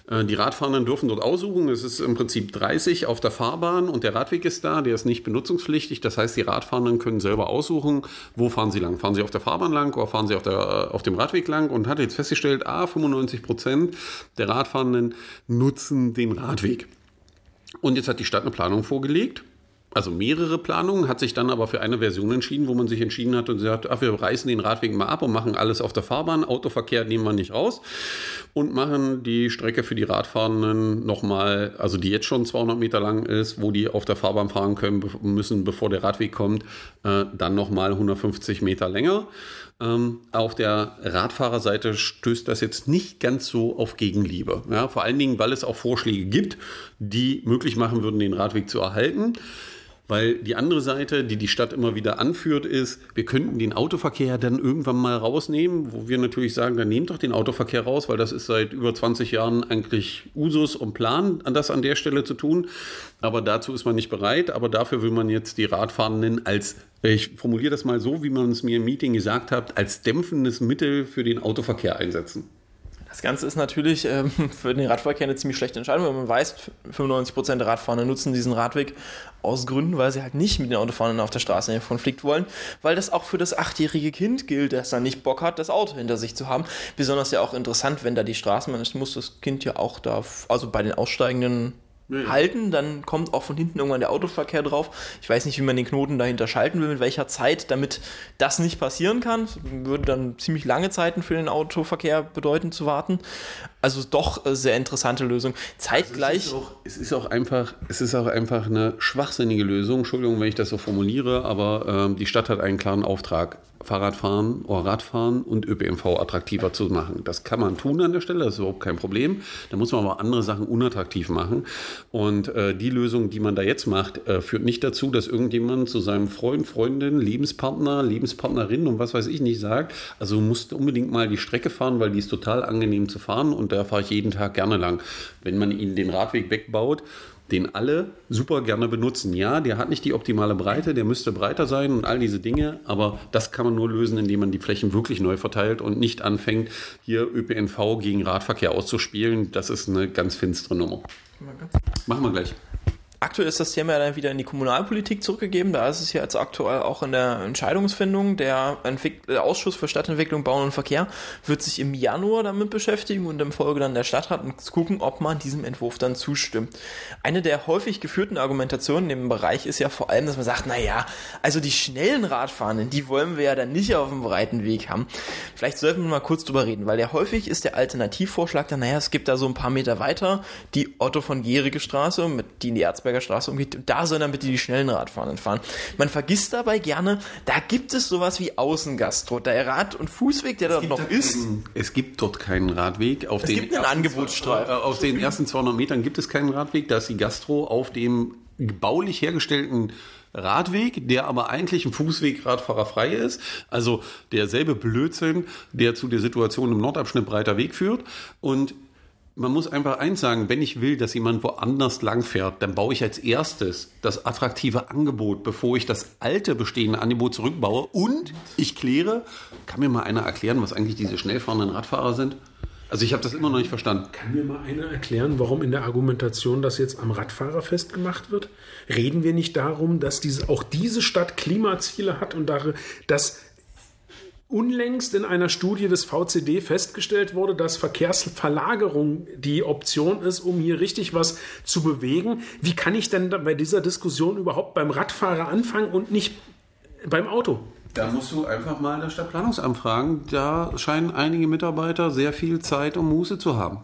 Speaker 2: äh, die Radfahrenden dürfen dort aussuchen. Es ist im Prinzip 30 auf der Fahrbahn und der Radweg ist da, der ist nicht benutzungspflichtig. Das heißt, die Radfahrenden können selber aussuchen, wo fahren sie lang. Fahren sie auf der Fahrbahn lang oder fahren sie auf, der, äh, auf dem Radweg lang und hat jetzt festgestellt, ah, 95 Prozent der Radfahrenden nutzen den Radweg. Und jetzt hat die Stadt eine Planung vorgelegt. Also mehrere Planungen, hat sich dann aber für eine Version entschieden, wo man sich entschieden hat und gesagt, ach, wir reißen den Radweg mal ab und machen alles auf der Fahrbahn. Autoverkehr nehmen wir nicht raus und machen die Strecke für die Radfahrenden nochmal, also die jetzt schon 200 Meter lang ist, wo die auf der Fahrbahn fahren können müssen, bevor der Radweg kommt, äh, dann nochmal 150 Meter länger. Ähm, auf der Radfahrerseite stößt das jetzt nicht ganz so auf Gegenliebe. Ja, vor allen Dingen, weil es auch Vorschläge gibt, die möglich machen würden, den Radweg zu erhalten. Weil die andere Seite, die die Stadt immer wieder anführt, ist, wir könnten den Autoverkehr dann irgendwann mal rausnehmen, wo wir natürlich sagen, dann nehmt doch den Autoverkehr raus, weil das ist seit über 20 Jahren eigentlich Usus und Plan, an das an der Stelle zu tun. Aber dazu ist man nicht bereit. Aber dafür will man jetzt die Radfahrenden als, ich formuliere das mal so, wie man es mir im Meeting gesagt hat, als dämpfendes Mittel für den Autoverkehr einsetzen.
Speaker 1: Das Ganze ist natürlich ähm, (laughs) für den Radverkehr eine ziemlich schlechte Entscheidung, weil man weiß, 95% der Radfahrer nutzen diesen Radweg aus Gründen, weil sie halt nicht mit den Autofahrern auf der Straße in den Konflikt wollen, weil das auch für das achtjährige Kind gilt, das dann nicht Bock hat, das Auto hinter sich zu haben. Besonders ja auch interessant, wenn da die Straßenbahn ist, muss das Kind ja auch da, also bei den Aussteigenden halten, dann kommt auch von hinten irgendwann der Autoverkehr drauf. Ich weiß nicht, wie man den Knoten dahinter schalten will, mit welcher Zeit, damit das nicht passieren kann. Das würde dann ziemlich lange Zeiten für den Autoverkehr bedeuten zu warten. Also doch äh, sehr interessante Lösung. Zeitgleich.
Speaker 2: Es ist, auch, es ist auch einfach, es ist auch einfach eine schwachsinnige Lösung. Entschuldigung, wenn ich das so formuliere, aber ähm, die Stadt hat einen klaren Auftrag. Fahrradfahren oder Radfahren und ÖPNV attraktiver zu machen. Das kann man tun an der Stelle, das ist überhaupt kein Problem. Da muss man aber andere Sachen unattraktiv machen. Und äh, die Lösung, die man da jetzt macht, äh, führt nicht dazu, dass irgendjemand zu seinem Freund, Freundin, Lebenspartner, Lebenspartnerin und was weiß ich nicht sagt, also du musst unbedingt mal die Strecke fahren, weil die ist total angenehm zu fahren und da fahre ich jeden Tag gerne lang. Wenn man ihnen den Radweg wegbaut, den alle super gerne benutzen. Ja, der hat nicht die optimale Breite, der müsste breiter sein und all diese Dinge, aber das kann man nur lösen, indem man die Flächen wirklich neu verteilt und nicht anfängt, hier ÖPNV gegen Radverkehr auszuspielen. Das ist eine ganz finstere Nummer. Machen wir gleich.
Speaker 1: Aktuell ist das Thema dann wieder in die Kommunalpolitik zurückgegeben. Da ist es ja jetzt aktuell auch in der Entscheidungsfindung. Der, Entwick Ausschuss für Stadtentwicklung, Bauen und Verkehr wird sich im Januar damit beschäftigen und im Folge dann der Stadtrat und gucken, ob man diesem Entwurf dann zustimmt. Eine der häufig geführten Argumentationen im Bereich ist ja vor allem, dass man sagt, na ja, also die schnellen Radfahrenden, die wollen wir ja dann nicht auf dem breiten Weg haben. Vielleicht sollten wir mal kurz drüber reden, weil ja häufig ist der Alternativvorschlag dann, naja, es gibt da so ein paar Meter weiter die Otto von Gierige Straße, mit die in die Erzberg Landsberger Straße umgeht. Da sollen dann bitte die schnellen Radfahrenden fahren. Man vergisst dabei gerne, da gibt es sowas wie Außengastro. Der Rad- und Fußweg, der dort noch ist.
Speaker 2: Keinen, es gibt dort keinen Radweg. Auf
Speaker 1: es
Speaker 2: den
Speaker 1: gibt einen
Speaker 2: ersten-
Speaker 1: Angebotsstreifen.
Speaker 2: äh, Auf den ersten 200 Metern gibt es keinen Radweg. Da ist die Gastro auf dem baulich hergestellten Radweg, der aber eigentlich ein Fußweg radfahrerfrei ist. Also derselbe Blödsinn, der zu der Situation im Nordabschnitt breiter Weg führt. Und man muss einfach eins sagen, wenn ich will, dass jemand woanders langfährt, dann baue ich als erstes das attraktive Angebot, bevor ich das alte bestehende Angebot zurückbaue. Und ich kläre, kann mir mal einer erklären, was eigentlich diese schnellfahrenden Radfahrer sind? Also ich habe das immer noch nicht verstanden.
Speaker 3: Kann mir mal einer erklären, warum in der Argumentation das jetzt am Radfahrer festgemacht wird? Reden wir nicht darum, dass diese, auch diese Stadt Klimaziele hat und dass unlängst in einer Studie des VCD festgestellt wurde, dass Verkehrsverlagerung die Option ist, um hier richtig was zu bewegen. Wie kann ich denn bei dieser Diskussion überhaupt beim Radfahrer anfangen und nicht beim Auto?
Speaker 2: Da musst du einfach mal das Stadtplanungsamt fragen. Da scheinen einige Mitarbeiter sehr viel Zeit und Muße zu haben.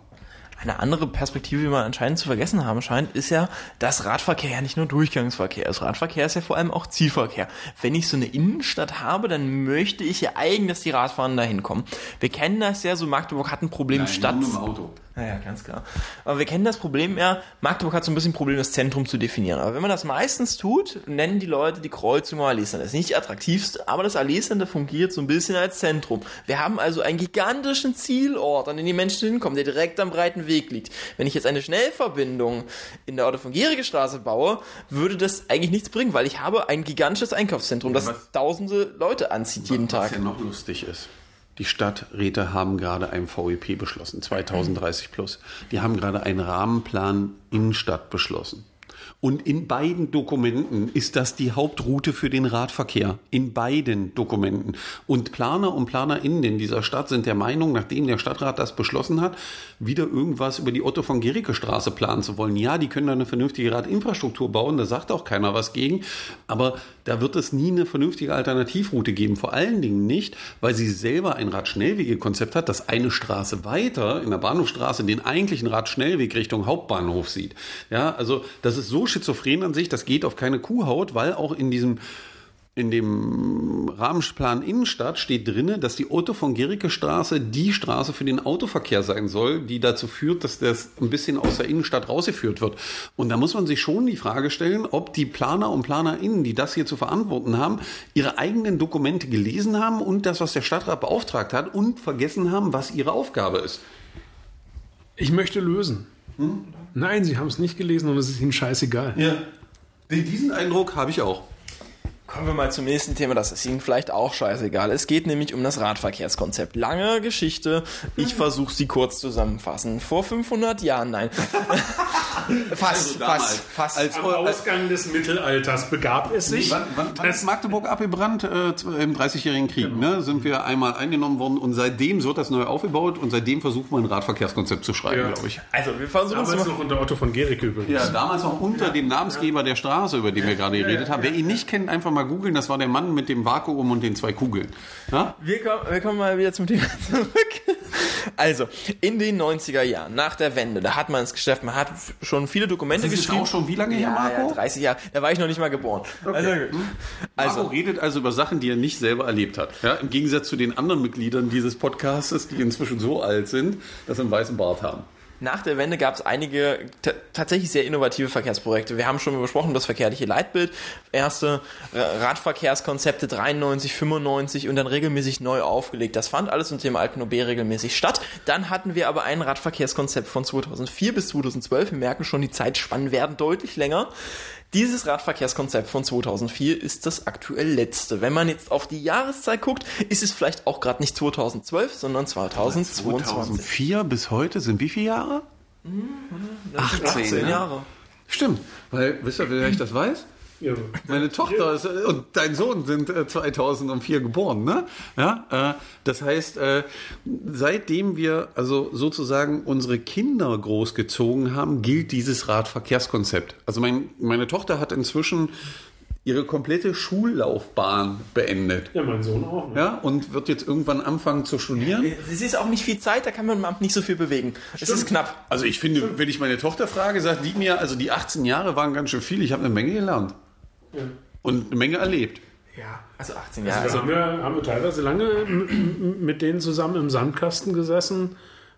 Speaker 1: Eine andere Perspektive, die man anscheinend zu vergessen haben scheint, ist ja, dass Radverkehr ja nicht nur Durchgangsverkehr ist. Radverkehr ist ja vor allem auch Zielverkehr. Wenn ich so eine Innenstadt habe, dann möchte ich ja eigentlich, dass die Radfahrer da hinkommen. Wir kennen das ja, so Magdeburg hat ein Problem Stadt.
Speaker 2: Auto.
Speaker 1: Naja, ganz klar. Aber wir kennen das Problem ja, Magdeburg hat so ein bisschen ein Problem, das Zentrum zu definieren. Aber wenn man das meistens tut, nennen die Leute die Kreuzung Alessandra. Das ist nicht die attraktivste, aber das Alessandra fungiert so ein bisschen als Zentrum. Wir haben also einen gigantischen Zielort, an den die Menschen hinkommen, der direkt am breiten Weg liegt. Wenn ich jetzt eine Schnellverbindung in der Otto von Gierige Straße baue, würde das eigentlich nichts bringen, weil ich habe ein gigantisches Einkaufszentrum, das
Speaker 2: was-
Speaker 1: tausende Leute anzieht jeden
Speaker 2: Was
Speaker 1: Tag.
Speaker 2: ja noch lustig ist. Die Stadträte haben gerade ein VEP beschlossen, 2030 plus. Die haben gerade einen Rahmenplan Innenstadt beschlossen. Und in beiden Dokumenten ist das die Hauptroute für den Radverkehr. In beiden Dokumenten. Und Planer und PlanerInnen in dieser Stadt sind der Meinung, nachdem der Stadtrat das beschlossen hat, wieder irgendwas über die Otto von Gericke Straße planen zu wollen. Ja, die können da eine vernünftige Radinfrastruktur bauen, da sagt auch keiner was gegen. Aber da wird es nie eine vernünftige Alternativroute geben. Vor allen Dingen nicht, weil sie selber ein Radschnellwegekonzept hat, das eine Straße weiter in der Bahnhofstraße den eigentlichen Radschnellweg Richtung Hauptbahnhof sieht. Ja, also das ist so schizophren an sich, das geht auf keine Kuhhaut, weil auch in diesem in dem Rahmenplan Innenstadt steht drinne, dass die Otto von Gericke Straße die Straße für den Autoverkehr sein soll, die dazu führt, dass das ein bisschen aus der Innenstadt rausgeführt wird. Und da muss man sich schon die Frage stellen, ob die Planer und PlanerInnen, die das hier zu verantworten haben, ihre eigenen Dokumente gelesen haben und das, was der Stadtrat beauftragt hat und vergessen haben, was ihre Aufgabe ist.
Speaker 3: Ich möchte lösen. Nein, Sie haben es nicht gelesen und es ist Ihnen scheißegal.
Speaker 2: Ja. Diesen Eindruck habe ich auch.
Speaker 1: Kommen wir mal zum nächsten Thema, das ist Ihnen vielleicht auch scheißegal. Es geht nämlich um das Radverkehrskonzept. Lange Geschichte, ich versuche sie kurz zusammenfassen. Vor 500 Jahren, nein. (laughs) fast,
Speaker 2: Also damals,
Speaker 1: fast, fast.
Speaker 2: als-
Speaker 3: Am Ausgang des Mittelalters begab es sich.
Speaker 2: Wann, wann, wann ist Magdeburg abgebrannt? Äh, Im 30-jährigen Krieg ne? sind wir einmal eingenommen worden und seitdem wird das neu aufgebaut und seitdem versucht man ein Radverkehrskonzept zu schreiben,
Speaker 3: Ja.
Speaker 2: glaube ich.
Speaker 1: also, wir versuchen es
Speaker 3: Damals
Speaker 1: mal.
Speaker 3: noch unter Otto von Gericke übrigens.
Speaker 2: Ja, damals noch unter dem Namensgeber der Straße, über den wir gerade geredet haben. Wer ihn nicht kennt, einfach mal googeln. Das war der Mann mit dem Vakuum und den zwei Kugeln. Ja?
Speaker 1: Wir kommen, wir kommen mal wieder zum Thema zurück. Also, in den 90er Jahren, nach der Wende, da hat man es geschafft, man hat schon viele Dokumente
Speaker 2: Das ist
Speaker 1: geschrieben.
Speaker 2: auch schon wie lange her,
Speaker 1: ja,
Speaker 2: Marco?
Speaker 1: Ja, 30 Jahre. Da war ich noch nicht mal geboren. Also,
Speaker 2: Also
Speaker 1: also
Speaker 2: redet also über Sachen, die er nicht selber erlebt hat. Ja, Im Gegensatz zu den anderen Mitgliedern dieses Podcastes, die inzwischen so alt sind, dass sie einen weißen Bart haben.
Speaker 1: Nach der Wende gab es einige tatsächlich sehr innovative Verkehrsprojekte. Wir haben schon besprochen das verkehrliche Leitbild, erste Radverkehrskonzepte 93, 95 und dann regelmäßig neu aufgelegt. Das fand alles unter dem alten OB regelmäßig statt. Dann hatten wir aber ein Radverkehrskonzept von 2004 bis 2012. Wir merken schon, die Zeitspannen werden deutlich länger. Dieses Radverkehrskonzept von 2004 ist das aktuell letzte. Wenn man jetzt auf die Jahreszeit guckt, ist es vielleicht auch gerade nicht 2012, sondern 2022.
Speaker 2: 2004 bis heute sind wie viele Jahre?
Speaker 1: 18, 18 Jahre.
Speaker 2: Stimmt, weil, wisst ihr, wer ich das weiß? Ja. Meine Tochter ist, und dein Sohn sind 2004 äh, geboren, ne? Ja, äh, das heißt, äh, seitdem wir also sozusagen unsere Kinder großgezogen haben, gilt dieses Radverkehrskonzept. Also mein, meine Tochter hat inzwischen ihre komplette Schullaufbahn beendet.
Speaker 3: Ja, mein Sohn auch.
Speaker 2: Ne? Ja, und wird jetzt irgendwann anfangen zu studieren.
Speaker 1: Es ist auch nicht viel Zeit, da kann man nicht so viel bewegen. Stimmt. Es ist knapp.
Speaker 2: Also ich finde, Stimmt. wenn ich meine Tochter frage, sagt die mir, also die 18 Jahre waren ganz schön viel, ich habe eine Menge gelernt. Ja. Und eine Menge erlebt.
Speaker 1: Ja, also 18 Jahre.
Speaker 3: Also, also haben, wir, haben wir teilweise lange mit denen zusammen im Sandkasten gesessen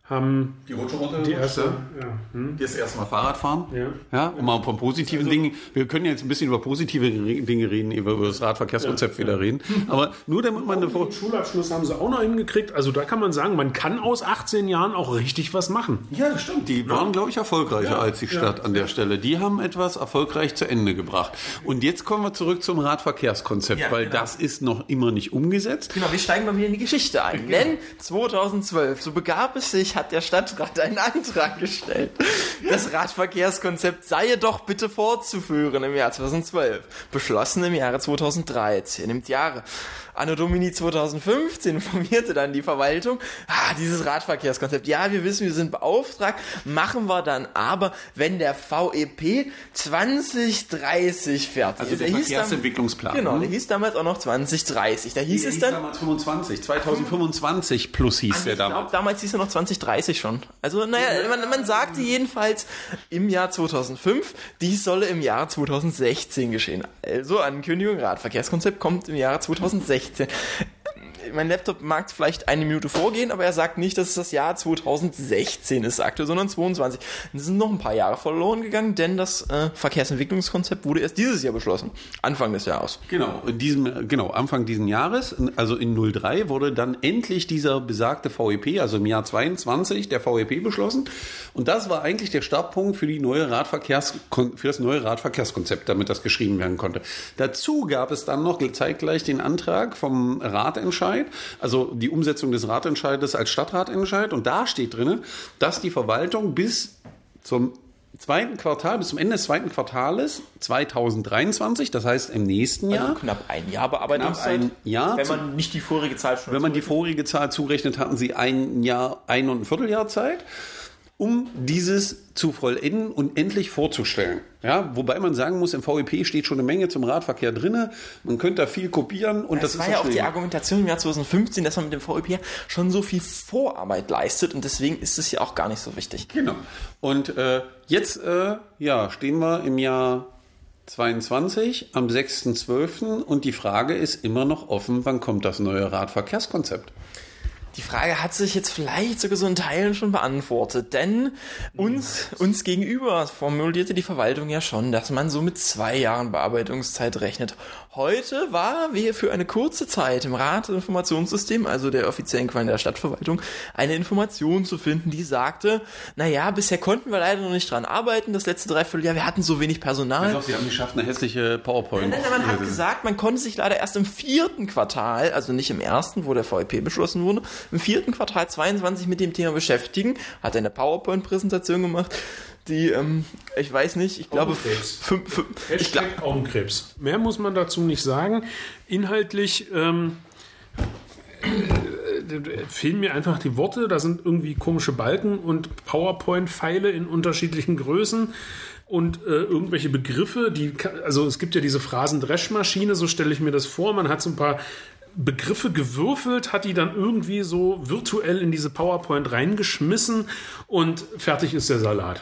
Speaker 3: haben
Speaker 2: die Rutsche runter.
Speaker 3: Die erste,
Speaker 2: ja. Hm. Jetzt erstmal Fahrrad fahren. Ja. ja. Und mal von positiven also, Dingen. Wir können jetzt ein bisschen über positive Dinge reden, über das Radverkehrskonzept ja, wieder reden. (laughs) Aber nur damit man eine
Speaker 3: Den Schulabschluss haben sie auch noch hingekriegt. Also da kann man sagen, man kann aus 18 Jahren auch richtig was machen.
Speaker 2: Ja, das stimmt. Die waren, glaube ich, erfolgreicher als die Stadt an der Stelle. Die haben etwas erfolgreich zu Ende gebracht. Und jetzt kommen wir zurück zum Radverkehrskonzept, weil genau. das ist noch immer nicht umgesetzt.
Speaker 1: Genau, wir steigen mal wieder in die Geschichte ein. Genau. Denn 2012, so begab es sich, hat der Stadtrat einen Antrag gestellt. Das Radverkehrskonzept sei doch bitte fortzuführen im Jahr 2012. Beschlossen im Jahre 2013. Im Jahre Anno Domini 2015 informierte dann die Verwaltung, ah, dieses Radverkehrskonzept, ja, wir wissen, wir sind beauftragt, machen wir dann aber, wenn der VEP 2030 fertig
Speaker 2: also ist. Der Verkehrsentwicklungsplan.
Speaker 1: Genau, ne? der hieß damals auch noch 2030. Da hieß der es hieß dann.
Speaker 2: damals 25, 2025 plus hieß der damals. Ich glaube,
Speaker 1: damals hieß er noch 2030 schon. Also, naja, man, man sagte jedenfalls im Jahr 2005, dies solle im Jahr 2016 geschehen. Also, Ankündigung, Radverkehrskonzept kommt im Jahr 2016. 2016. Mein Laptop mag vielleicht eine Minute vorgehen, aber er sagt nicht, dass es das Jahr 2016 ist aktuell, sondern 22. Es sind noch ein paar Jahre verloren gegangen, denn das äh, Verkehrsentwicklungskonzept wurde erst dieses Jahr beschlossen, Anfang des Jahres.
Speaker 2: Genau, in diesem, genau, Anfang diesen Jahres, also in 03 wurde dann endlich dieser besagte VEP, also im Jahr 22 der VEP beschlossen. Und das war eigentlich der Startpunkt für die neue Radverkehrs, für das neue Radverkehrskonzept, damit das geschrieben werden konnte. Dazu gab es dann noch zeitgleich den Antrag vom Ratentscheid, also die Umsetzung des Ratentscheides als Stadtratentscheid. Und da steht drin, dass die Verwaltung bis zum zweiten Quartal, bis zum Ende des zweiten Quartales 2023, das heißt im nächsten also Jahr.
Speaker 1: Also knapp ein Jahr Bearbeitungszeit.
Speaker 2: Ein Jahr.
Speaker 1: Wenn man nicht die vorige Zahl
Speaker 2: schon Wenn man die vorige Zahl zurechnet, hatten sie ein Jahr, ein und ein Vierteljahr Zeit um dieses zu vollenden und endlich vorzustellen. Ja, wobei man sagen muss, im VEP steht schon eine Menge zum Radverkehr drin. Man könnte da viel kopieren und das,
Speaker 1: das war ja auch die Argumentation im Jahr 2015, dass man mit dem VEP schon so viel Vorarbeit leistet und deswegen ist es ja auch gar nicht so wichtig.
Speaker 2: Genau. Und äh, jetzt äh, ja, stehen wir im Jahr 22 am 6.12. und die Frage ist immer noch offen, wann kommt das neue Radverkehrskonzept?
Speaker 1: Die Frage hat sich jetzt vielleicht sogar so in Teilen schon beantwortet, denn uns, uns gegenüber formulierte die Verwaltung ja schon, dass man so mit zwei Jahren Bearbeitungszeit rechnet. Heute war wir für eine kurze Zeit im Ratinformationssystem, also der offiziellen Quellen der Stadtverwaltung, eine Information zu finden, die sagte, naja, bisher konnten wir leider noch nicht dran arbeiten, das letzte Dreivierteljahr, wir hatten so wenig Personal.
Speaker 2: Doch, Sie haben geschafft, eine hässliche PowerPoint.
Speaker 1: Nein, nein, man hat gesagt, man konnte sich leider erst im vierten Quartal, also nicht im ersten, wo der VEP beschlossen wurde, im vierten Quartal 22 mit dem Thema beschäftigen, hat eine PowerPoint-Präsentation gemacht, die, ähm, ich weiß nicht, ich glaube,
Speaker 3: fünf, fünf, ich glaub, Augenkrebs. Mehr muss man dazu nicht sagen. Inhaltlich ähm, äh, fehlen mir einfach die Worte. Da sind irgendwie komische Balken und PowerPoint-Pfeile in unterschiedlichen Größen und äh, irgendwelche Begriffe, die, also es gibt ja diese Phrasen-Dreschmaschine, so stelle ich mir das vor. Man hat so ein paar Begriffe gewürfelt, hat die dann irgendwie so virtuell in diese PowerPoint reingeschmissen und fertig ist der Salat.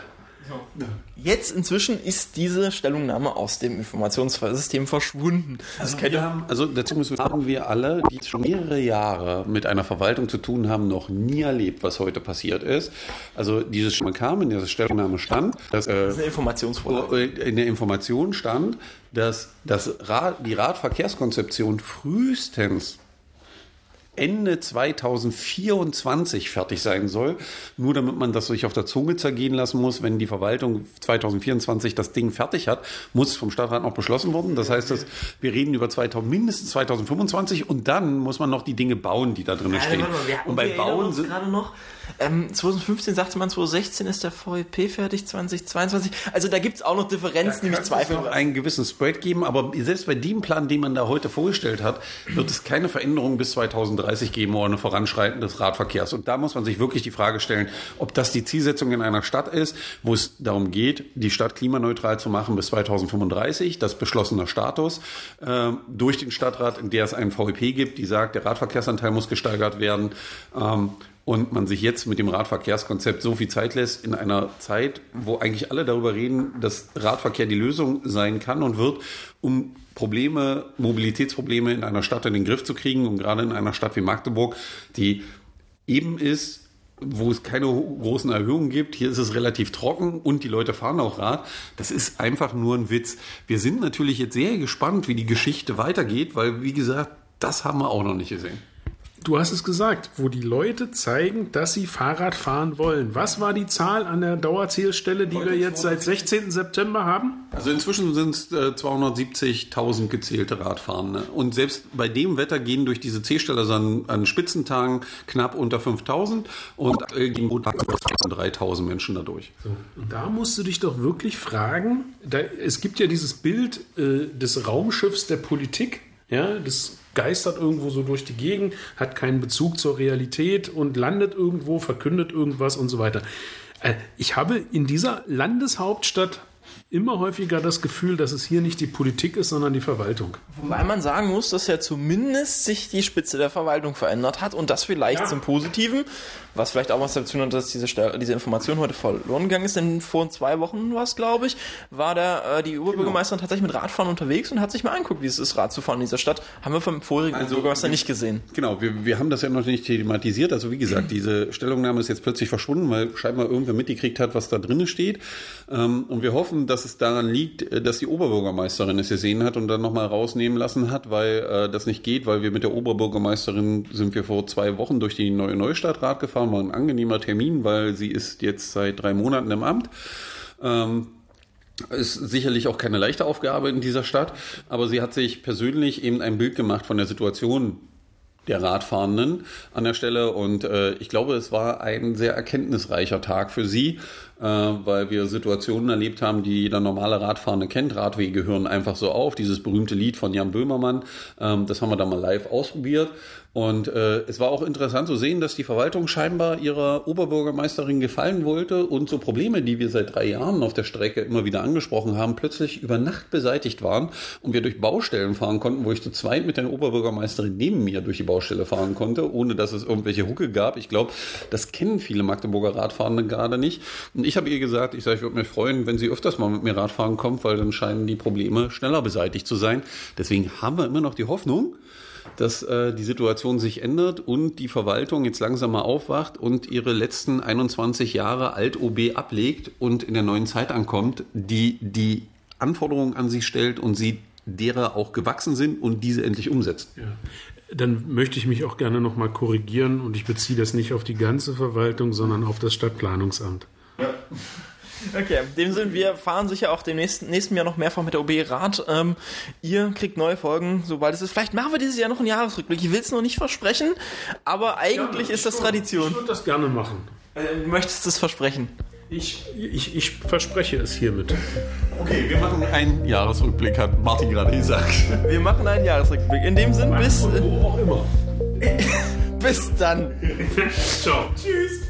Speaker 1: Jetzt inzwischen ist diese Stellungnahme aus dem Informationssystem verschwunden.
Speaker 2: Also, wir haben, also dazu müssen wir haben wir alle, die schon mehrere Jahre mit einer Verwaltung zu tun haben, noch nie erlebt, was heute passiert ist. Also dieses man kam in dieser Stellungnahme stand, dass äh,
Speaker 1: das eine Informationsvorlage.
Speaker 2: in der Information stand, dass das Rad, die Radverkehrskonzeption frühestens Ende 2024 fertig sein soll. Nur damit man das sich auf der Zunge zergehen lassen muss, wenn die Verwaltung 2024 das Ding fertig hat, muss vom Stadtrat noch beschlossen werden. Das heißt, dass wir reden über 2000, mindestens 2025 und dann muss man noch die Dinge bauen, die da drin stehen.
Speaker 1: und bei Bauen sind gerade noch ähm, 2015 sagte man, 2016 ist der VEP fertig, 2022. Also da gibt es auch noch Differenzen, die mich zweifeln.
Speaker 2: Es einen gewissen Spread geben, aber selbst bei dem Plan, den man da heute vorgestellt hat, wird es keine Veränderung bis 2030 geben oder eine Voranschreiten des Radverkehrs. Und da muss man sich wirklich die Frage stellen, ob das die Zielsetzung in einer Stadt ist, wo es darum geht, die Stadt klimaneutral zu machen bis 2035, das beschlossener Status, äh, durch den Stadtrat, in der es einen VEP gibt, die sagt, der Radverkehrsanteil muss gesteigert werden. Ähm, und man sich jetzt mit dem Radverkehrskonzept so viel Zeit lässt in einer Zeit, wo eigentlich alle darüber reden, dass Radverkehr die Lösung sein kann und wird, um Probleme, Mobilitätsprobleme in einer Stadt in den Griff zu kriegen und gerade in einer Stadt wie Magdeburg, die eben ist, wo es keine großen Erhöhungen gibt. Hier ist es relativ trocken und die Leute fahren auch Rad. Das ist einfach nur ein Witz. Wir sind natürlich jetzt sehr gespannt, wie die Geschichte weitergeht, weil, wie gesagt, das haben wir auch noch nicht gesehen.
Speaker 3: Du hast es gesagt, wo die Leute zeigen, dass sie Fahrrad fahren wollen. Was war die Zahl an der Dauerzählstelle, die wir jetzt seit 16. September haben?
Speaker 2: Also inzwischen sind es äh, 270.000 gezählte Radfahrende. Und selbst bei dem Wetter gehen durch diese Zählstelle an, an Spitzentagen knapp unter 5.000 und äh, gegen 3.000 Menschen dadurch.
Speaker 3: So. Und da musst du dich doch wirklich fragen, da, es gibt ja dieses Bild äh, des Raumschiffs der Politik, ja, das geistert irgendwo so durch die Gegend, hat keinen Bezug zur Realität und landet irgendwo, verkündet irgendwas und so weiter. Äh, ich habe in dieser Landeshauptstadt immer häufiger das Gefühl, dass es hier nicht die Politik ist, sondern die Verwaltung.
Speaker 1: Wobei man sagen muss, dass ja zumindest sich die Spitze der Verwaltung verändert hat und das vielleicht ja. zum Positiven, was vielleicht auch was dazu hat, dass diese, diese Information heute verloren gegangen ist, denn vor zwei Wochen war es, glaube ich, war der, äh, die Oberbürgermeisterin genau. tatsächlich mit Radfahren unterwegs und hat sich mal angeguckt, wie es ist, Rad zu fahren in dieser Stadt. Haben wir vom vorigen also, Bürgermeister nicht gesehen.
Speaker 2: Genau, wir, wir haben das ja noch nicht thematisiert. Also wie gesagt, (clears throat) diese Stellungnahme ist jetzt plötzlich verschwunden, weil scheinbar irgendwer mitgekriegt hat, was da drin steht. Ähm, und wir hoffen, dass es daran liegt, äh, dass die Oberbürgermeisterin es gesehen hat und dann nochmal rausnehmen lassen hat, weil äh, das nicht geht, weil wir mit der Oberbürgermeisterin sind wir vor zwei Wochen durch die neue Neustadtrat gefahren, war ein angenehmer Termin, weil sie ist jetzt seit drei Monaten im Amt. Ähm, ist sicherlich auch keine leichte Aufgabe in dieser Stadt, aber sie hat sich persönlich eben ein Bild gemacht von der Situation der Radfahrenden an der Stelle und äh, ich glaube, es war ein sehr erkenntnisreicher Tag für sie äh, weil wir Situationen erlebt haben, die jeder normale Radfahrende kennt. Radwege gehören einfach so auf. Dieses berühmte Lied von Jan Böhmermann, ähm, das haben wir da mal live ausprobiert. Und äh, es war auch interessant zu sehen, dass die Verwaltung scheinbar ihrer Oberbürgermeisterin gefallen wollte und so Probleme, die wir seit drei Jahren auf der Strecke immer wieder angesprochen haben, plötzlich über Nacht beseitigt waren und wir durch Baustellen fahren konnten, wo ich zu zweit mit der Oberbürgermeisterin neben mir durch die Baustelle fahren konnte, ohne dass es irgendwelche Hucke gab. Ich glaube, das kennen viele Magdeburger Radfahrende gerade nicht. Und ich habe ihr gesagt, ich sage, ich würde mich freuen, wenn sie öfters mal mit mir Radfahren kommt, weil dann scheinen die Probleme schneller beseitigt zu sein. Deswegen haben wir immer noch die Hoffnung, dass äh, die Situation sich ändert und die Verwaltung jetzt langsam mal aufwacht und ihre letzten 21 Jahre Alt-OB ablegt und in der neuen Zeit ankommt, die die Anforderungen an sich stellt und sie derer auch gewachsen sind und diese endlich umsetzt. Ja.
Speaker 3: Dann möchte ich mich auch gerne nochmal korrigieren und ich beziehe das nicht auf die ganze Verwaltung, sondern auf das Stadtplanungsamt. Ja.
Speaker 1: Okay, in dem Sinne, wir fahren sicher auch dem nächsten, nächsten Jahr noch mehrfach mit der OB Rad. Ähm, ihr kriegt neue Folgen, sobald es ist. Vielleicht machen wir dieses Jahr noch einen Jahresrückblick. Ich will es noch nicht versprechen, aber eigentlich ja, ist das Tradition.
Speaker 3: Ich würde das gerne machen.
Speaker 1: Äh, du möchtest es versprechen?
Speaker 3: Ich, ich, ich verspreche es hiermit.
Speaker 2: Okay, wir machen einen Jahresrückblick, hat Martin gerade gesagt.
Speaker 1: Wir machen einen Jahresrückblick. In dem Sinne, bis.
Speaker 3: Wo auch immer. (laughs)
Speaker 1: bis dann. (laughs)
Speaker 3: Ciao. Tschüss.